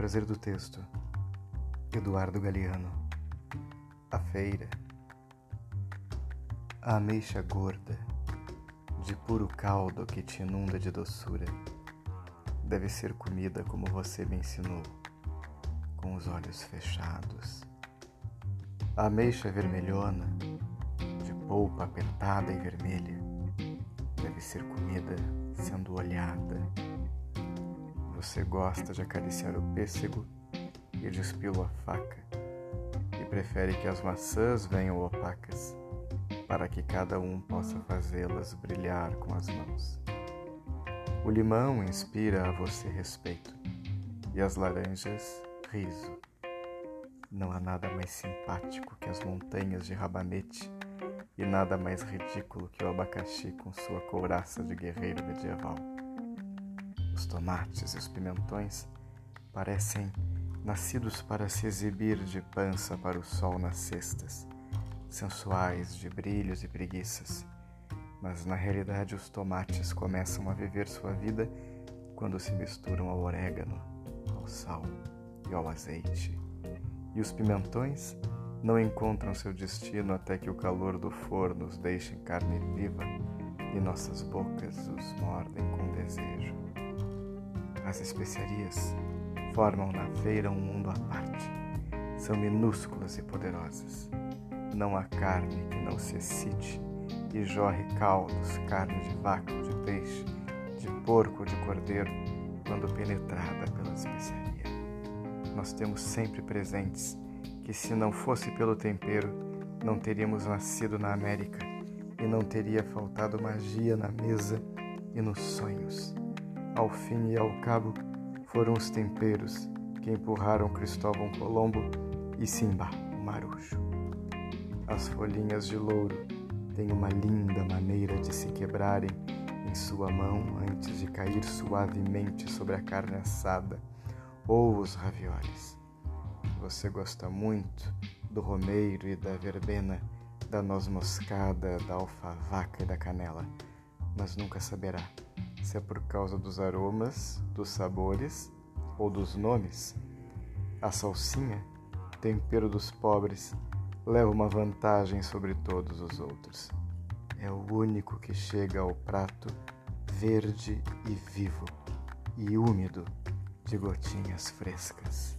prazer do texto. Eduardo Galeano. A feira. A ameixa gorda, de puro caldo que te inunda de doçura, deve ser comida como você me ensinou, com os olhos fechados. A ameixa vermelhona, de polpa apertada e vermelha, deve ser comida sendo olhada você gosta de acariciar o pêssego e de espilo a faca, e prefere que as maçãs venham opacas, para que cada um possa fazê-las brilhar com as mãos. O limão inspira a você respeito, e as laranjas, riso. Não há nada mais simpático que as montanhas de rabanete e nada mais ridículo que o abacaxi com sua couraça de guerreiro medieval. Os tomates e os pimentões parecem nascidos para se exibir de pança para o sol nas cestas, sensuais de brilhos e preguiças. Mas na realidade os tomates começam a viver sua vida quando se misturam ao orégano, ao sal e ao azeite. E os pimentões não encontram seu destino até que o calor do forno os deixe em carne viva e nossas bocas os mordem com desejo. As especiarias formam na feira um mundo à parte. São minúsculas e poderosas. Não há carne que não se excite e jorre caldos, carne de vaca ou de peixe, de porco ou de cordeiro, quando penetrada pela especiaria. Nós temos sempre presentes que, se não fosse pelo tempero, não teríamos nascido na América e não teria faltado magia na mesa e nos sonhos. Ao fim e ao cabo, foram os temperos que empurraram Cristóvão Colombo e Simba, o marujo. As folhinhas de louro têm uma linda maneira de se quebrarem em sua mão antes de cair suavemente sobre a carne assada ou os ravioles. Você gosta muito do romeiro e da verbena, da noz moscada, da alfavaca e da canela, mas nunca saberá se é por causa dos aromas, dos sabores ou dos nomes. A salsinha, tempero dos pobres, leva uma vantagem sobre todos os outros. É o único que chega ao prato verde e vivo e úmido de gotinhas frescas.